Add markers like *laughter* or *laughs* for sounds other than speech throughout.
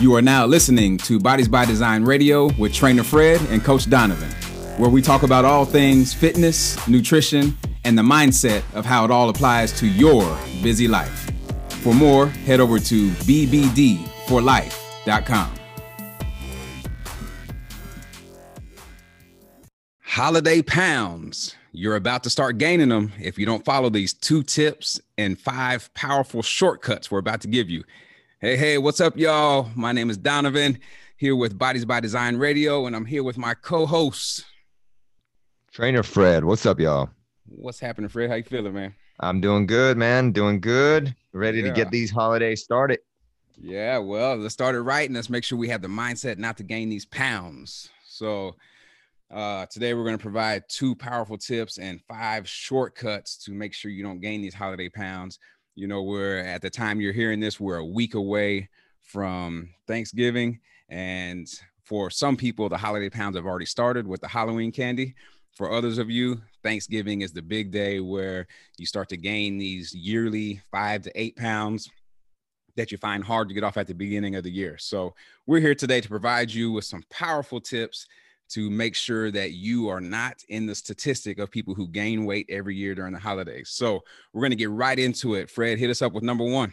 You are now listening to Bodies by Design Radio with Trainer Fred and Coach Donovan, where we talk about all things fitness, nutrition, and the mindset of how it all applies to your busy life. For more, head over to bbdforlife.com. Holiday pounds. You're about to start gaining them if you don't follow these two tips and five powerful shortcuts we're about to give you. Hey, hey, what's up, y'all? My name is Donovan here with Bodies by Design Radio, and I'm here with my co-host, Trainer Fred. What's up, y'all? What's happening, Fred? How you feeling, man? I'm doing good, man. Doing good. Ready yeah. to get these holidays started. Yeah, well, let's start it right and let's make sure we have the mindset not to gain these pounds. So, uh, today we're going to provide two powerful tips and five shortcuts to make sure you don't gain these holiday pounds. You know, we're at the time you're hearing this, we're a week away from Thanksgiving. And for some people, the holiday pounds have already started with the Halloween candy. For others of you, Thanksgiving is the big day where you start to gain these yearly five to eight pounds that you find hard to get off at the beginning of the year. So, we're here today to provide you with some powerful tips to make sure that you are not in the statistic of people who gain weight every year during the holidays. So we're going to get right into it. Fred, hit us up with number one.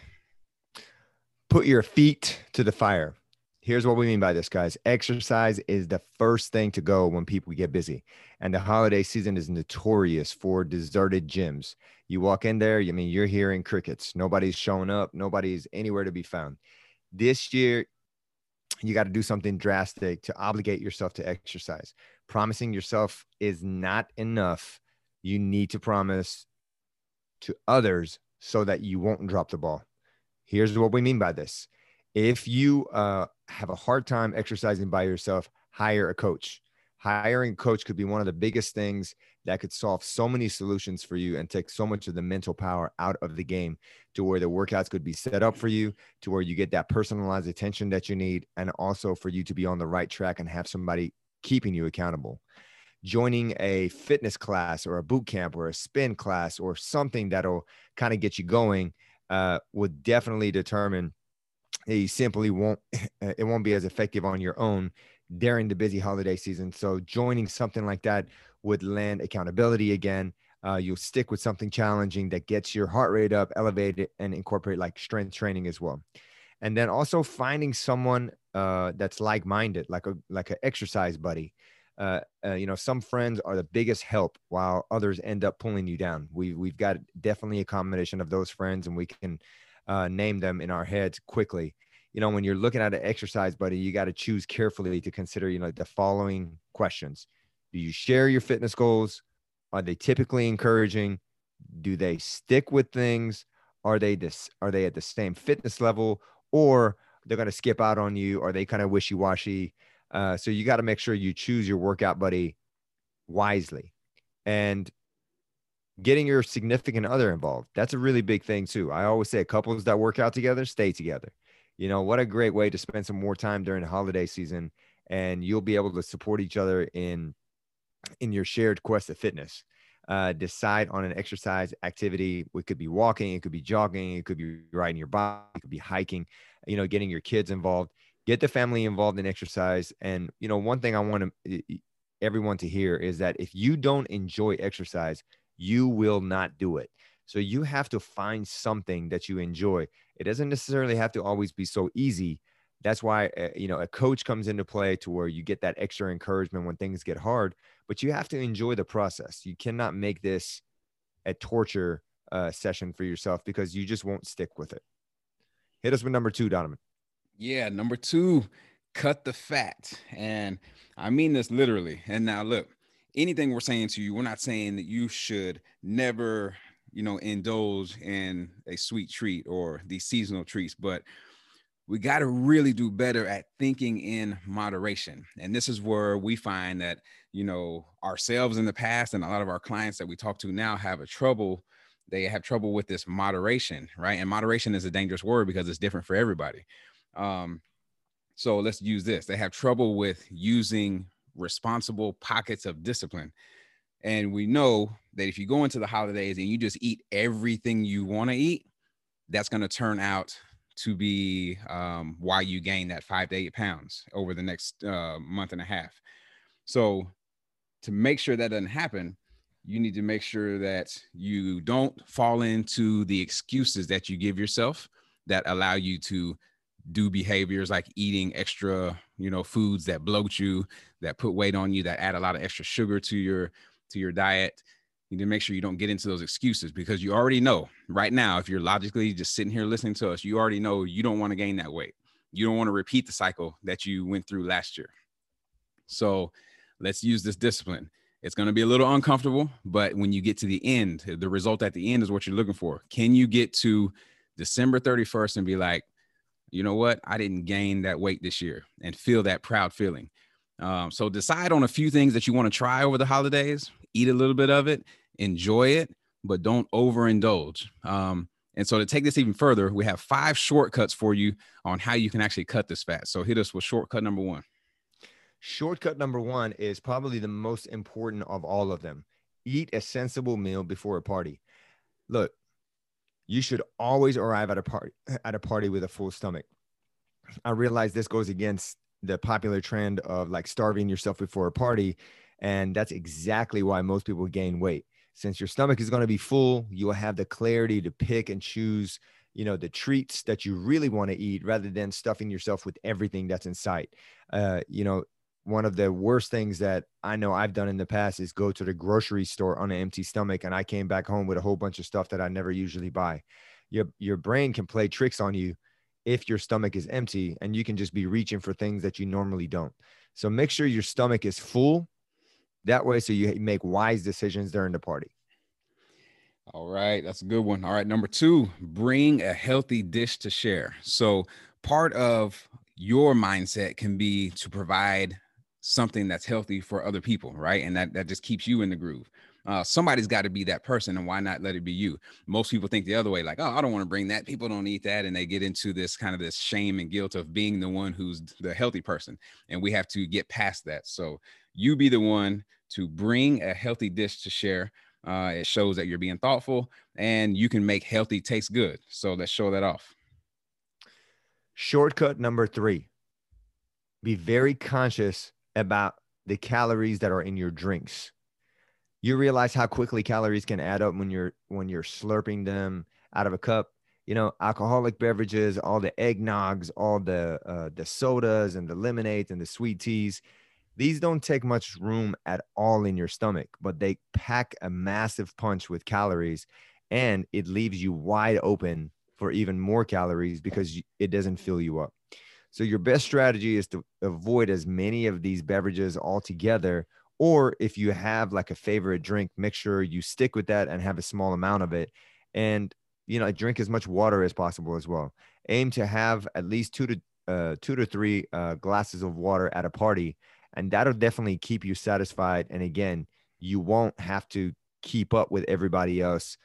Put your feet to the fire. Here's what we mean by this, guys. Exercise is the first thing to go when people get busy. And the holiday season is notorious for deserted gyms. You walk in there, I mean, you're hearing crickets. Nobody's showing up, nobody's anywhere to be found. This year, you got to do something drastic to obligate yourself to exercise. Promising yourself is not enough. You need to promise to others so that you won't drop the ball. Here's what we mean by this if you uh, have a hard time exercising by yourself, hire a coach. Hiring a coach could be one of the biggest things that could solve so many solutions for you and take so much of the mental power out of the game to where the workouts could be set up for you, to where you get that personalized attention that you need, and also for you to be on the right track and have somebody keeping you accountable. Joining a fitness class or a boot camp or a spin class or something that'll kind of get you going uh, would definitely determine you simply won't *laughs* it won't be as effective on your own during the busy holiday season. So joining something like that would land accountability again. Uh, you'll stick with something challenging that gets your heart rate up, elevated, and incorporate like strength training as well. And then also finding someone uh, that's like-minded, like a like an exercise buddy. Uh, uh, you know, some friends are the biggest help, while others end up pulling you down. We we've got definitely a combination of those friends, and we can uh, name them in our heads quickly you know, when you're looking at an exercise buddy, you got to choose carefully to consider, you know, the following questions. Do you share your fitness goals? Are they typically encouraging? Do they stick with things? Are they this are they at the same fitness level or they're going to skip out on you? Are they kind of wishy-washy? Uh, so you got to make sure you choose your workout buddy wisely. And getting your significant other involved. That's a really big thing too. I always say couples that work out together stay together you know what a great way to spend some more time during the holiday season and you'll be able to support each other in in your shared quest of fitness uh, decide on an exercise activity it could be walking it could be jogging it could be riding your bike it could be hiking you know getting your kids involved get the family involved in exercise and you know one thing i want to everyone to hear is that if you don't enjoy exercise you will not do it so you have to find something that you enjoy. It doesn't necessarily have to always be so easy. That's why uh, you know a coach comes into play to where you get that extra encouragement when things get hard. But you have to enjoy the process. You cannot make this a torture uh, session for yourself because you just won't stick with it. Hit us with number two, Donovan. Yeah, number two, cut the fat. And I mean this literally. And now look, anything we're saying to you, we're not saying that you should never you know, indulge in a sweet treat or these seasonal treats, but we got to really do better at thinking in moderation. And this is where we find that, you know, ourselves in the past and a lot of our clients that we talk to now have a trouble. They have trouble with this moderation, right? And moderation is a dangerous word because it's different for everybody. Um, so let's use this. They have trouble with using responsible pockets of discipline. And we know that if you go into the holidays and you just eat everything you want to eat, that's going to turn out to be um, why you gain that five to eight pounds over the next uh, month and a half. So, to make sure that doesn't happen, you need to make sure that you don't fall into the excuses that you give yourself that allow you to do behaviors like eating extra you know foods that bloat you that put weight on you that add a lot of extra sugar to your to your diet you need to make sure you don't get into those excuses because you already know right now if you're logically just sitting here listening to us you already know you don't want to gain that weight you don't want to repeat the cycle that you went through last year so let's use this discipline it's going to be a little uncomfortable, but when you get to the end, the result at the end is what you're looking for. Can you get to December 31st and be like, you know what? I didn't gain that weight this year and feel that proud feeling. Um, so decide on a few things that you want to try over the holidays, eat a little bit of it, enjoy it, but don't overindulge. Um, and so to take this even further, we have five shortcuts for you on how you can actually cut this fat. So hit us with shortcut number one. Shortcut number one is probably the most important of all of them. Eat a sensible meal before a party. Look, you should always arrive at a party at a party with a full stomach. I realize this goes against the popular trend of like starving yourself before a party. And that's exactly why most people gain weight. Since your stomach is going to be full, you will have the clarity to pick and choose, you know, the treats that you really want to eat rather than stuffing yourself with everything that's in sight. Uh, you know, one of the worst things that I know I've done in the past is go to the grocery store on an empty stomach and I came back home with a whole bunch of stuff that I never usually buy. Your your brain can play tricks on you if your stomach is empty and you can just be reaching for things that you normally don't. So make sure your stomach is full that way so you make wise decisions during the party. All right, that's a good one. All right, number 2, bring a healthy dish to share. So part of your mindset can be to provide something that's healthy for other people, right? And that that just keeps you in the groove. Uh, somebody's got to be that person, and why not let it be you? Most people think the other way, like, oh, I don't want to bring that. People don't eat that, and they get into this kind of this shame and guilt of being the one who's the healthy person, and we have to get past that. So you be the one to bring a healthy dish to share. Uh, it shows that you're being thoughtful, and you can make healthy taste good. So let's show that off. Shortcut number three be very conscious about the calories that are in your drinks. You realize how quickly calories can add up when you're when you're slurping them out of a cup. You know, alcoholic beverages, all the eggnogs, all the uh, the sodas and the lemonades and the sweet teas. These don't take much room at all in your stomach, but they pack a massive punch with calories, and it leaves you wide open for even more calories because it doesn't fill you up. So your best strategy is to avoid as many of these beverages altogether. Or if you have like a favorite drink, make sure you stick with that and have a small amount of it. And you know, drink as much water as possible as well. Aim to have at least two to uh, two to three uh, glasses of water at a party, and that'll definitely keep you satisfied. And again, you won't have to keep up with everybody else.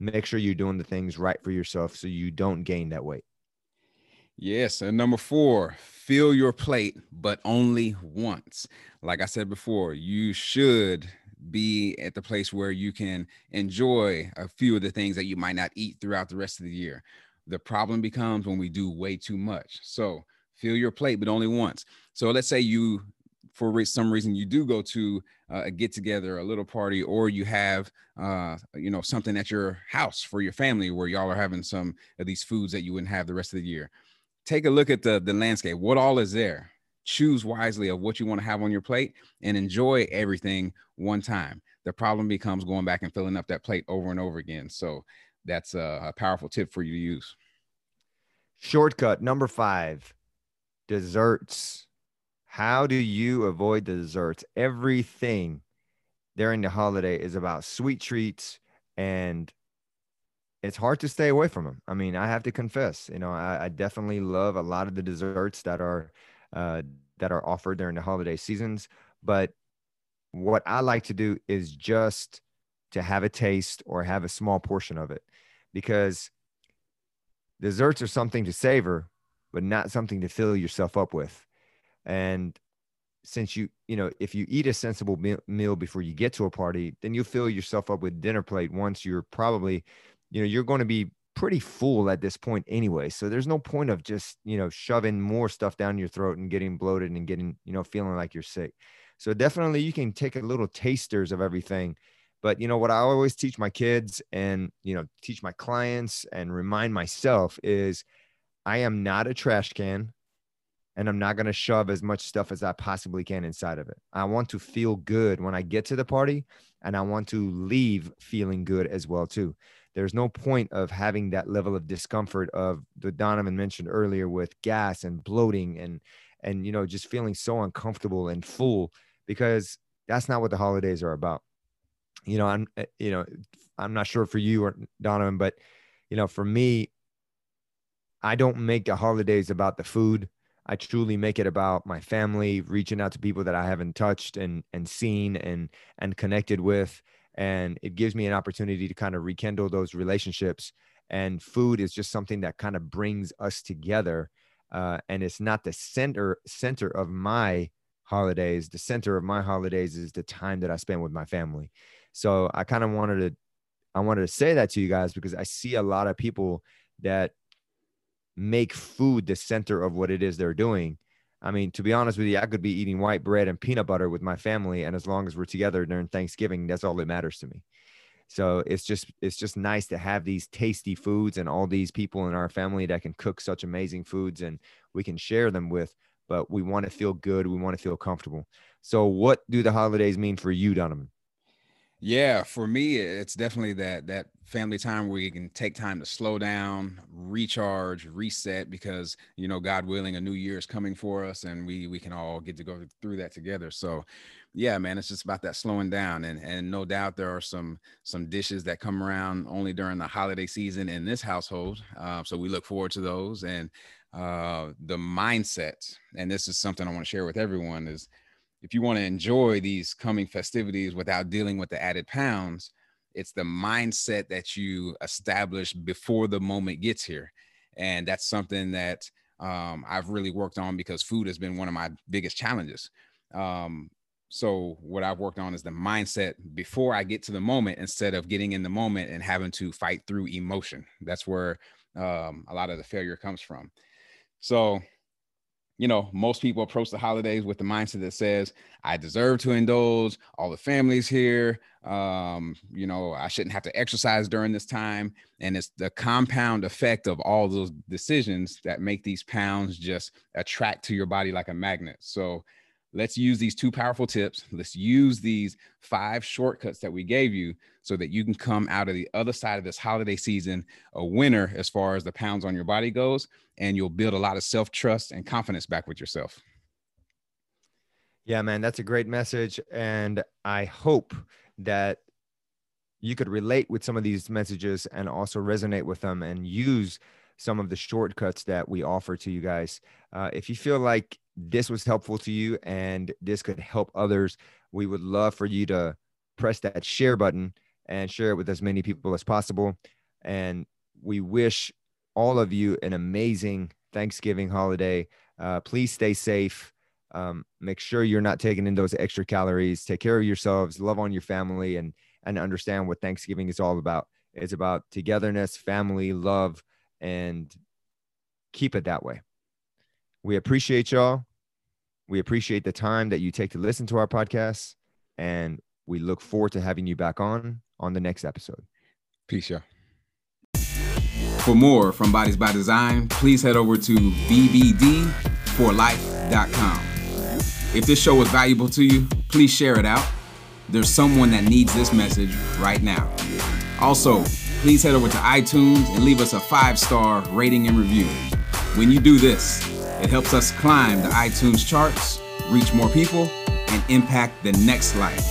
Make sure you're doing the things right for yourself so you don't gain that weight. Yes. And number four, fill your plate, but only once. Like I said before, you should be at the place where you can enjoy a few of the things that you might not eat throughout the rest of the year. The problem becomes when we do way too much. So fill your plate, but only once. So let's say you, for some reason, you do go to uh, a get together, a little party, or you have, uh, you know, something at your house for your family where y'all are having some of these foods that you wouldn't have the rest of the year take a look at the the landscape. What all is there? Choose wisely of what you want to have on your plate and enjoy everything one time. The problem becomes going back and filling up that plate over and over again. So that's a, a powerful tip for you to use. Shortcut number five desserts. How do you avoid the desserts? Everything during the holiday is about sweet treats and it's hard to stay away from them. I mean, I have to confess, you know, I, I definitely love a lot of the desserts that are uh, that are offered during the holiday seasons. But what I like to do is just to have a taste or have a small portion of it, because desserts are something to savor, but not something to fill yourself up with. And since you you know if you eat a sensible meal before you get to a party then you'll fill yourself up with dinner plate once you're probably you know you're going to be pretty full at this point anyway. So there's no point of just, you know, shoving more stuff down your throat and getting bloated and getting, you know, feeling like you're sick. So definitely you can take a little tasters of everything. But you know what I always teach my kids and, you know, teach my clients and remind myself is I am not a trash can and I'm not going to shove as much stuff as I possibly can inside of it. I want to feel good when I get to the party and I want to leave feeling good as well too. There's no point of having that level of discomfort of the Donovan mentioned earlier with gas and bloating and and you know just feeling so uncomfortable and full because that's not what the holidays are about. You know, I'm eh, you know, I'm not sure for you or Donovan, but you know, for me, I don't make the holidays about the food. I truly make it about my family, reaching out to people that I haven't touched and and seen and and connected with, and it gives me an opportunity to kind of rekindle those relationships. And food is just something that kind of brings us together, uh, and it's not the center center of my holidays. The center of my holidays is the time that I spend with my family. So I kind of wanted to I wanted to say that to you guys because I see a lot of people that make food the center of what it is they're doing. I mean, to be honest with you, I could be eating white bread and peanut butter with my family, and as long as we're together during Thanksgiving, that's all that matters to me. So it's just it's just nice to have these tasty foods and all these people in our family that can cook such amazing foods, and we can share them with. But we want to feel good. We want to feel comfortable. So, what do the holidays mean for you, Donovan? Yeah, for me, it's definitely that that family time where you can take time to slow down, recharge, reset, because you know, God willing, a new year is coming for us, and we we can all get to go through that together. So, yeah, man, it's just about that slowing down, and and no doubt there are some some dishes that come around only during the holiday season in this household. Uh, so we look forward to those, and uh, the mindset, and this is something I want to share with everyone is if you want to enjoy these coming festivities without dealing with the added pounds, it's the mindset that you establish before the moment gets here. And that's something that um, I've really worked on because food has been one of my biggest challenges. Um, so what I've worked on is the mindset before I get to the moment instead of getting in the moment and having to fight through emotion. That's where um, a lot of the failure comes from. So you know, most people approach the holidays with the mindset that says, I deserve to indulge, all the families here, um, you know, I shouldn't have to exercise during this time. And it's the compound effect of all those decisions that make these pounds just attract to your body like a magnet. So let's use these two powerful tips. Let's use these five shortcuts that we gave you so that you can come out of the other side of this holiday season a winner as far as the pounds on your body goes. And you'll build a lot of self trust and confidence back with yourself. Yeah, man, that's a great message. And I hope that you could relate with some of these messages and also resonate with them and use some of the shortcuts that we offer to you guys. Uh, if you feel like this was helpful to you and this could help others, we would love for you to press that share button and share it with as many people as possible. And we wish all of you an amazing Thanksgiving holiday. Uh, please stay safe. Um, make sure you're not taking in those extra calories. Take care of yourselves, love on your family, and and understand what Thanksgiving is all about. It's about togetherness, family, love, and keep it that way. We appreciate y'all. We appreciate the time that you take to listen to our podcast, and we look forward to having you back on on the next episode. Peace, y'all. For more from Bodies by Design, please head over to bbd4life.com. If this show was valuable to you, please share it out. There's someone that needs this message right now. Also, please head over to iTunes and leave us a five star rating and review. When you do this, it helps us climb the iTunes charts, reach more people, and impact the next life.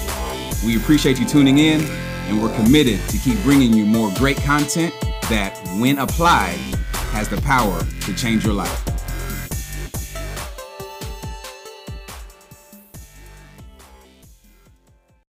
We appreciate you tuning in, and we're committed to keep bringing you more great content that, when applied, has the power to change your life.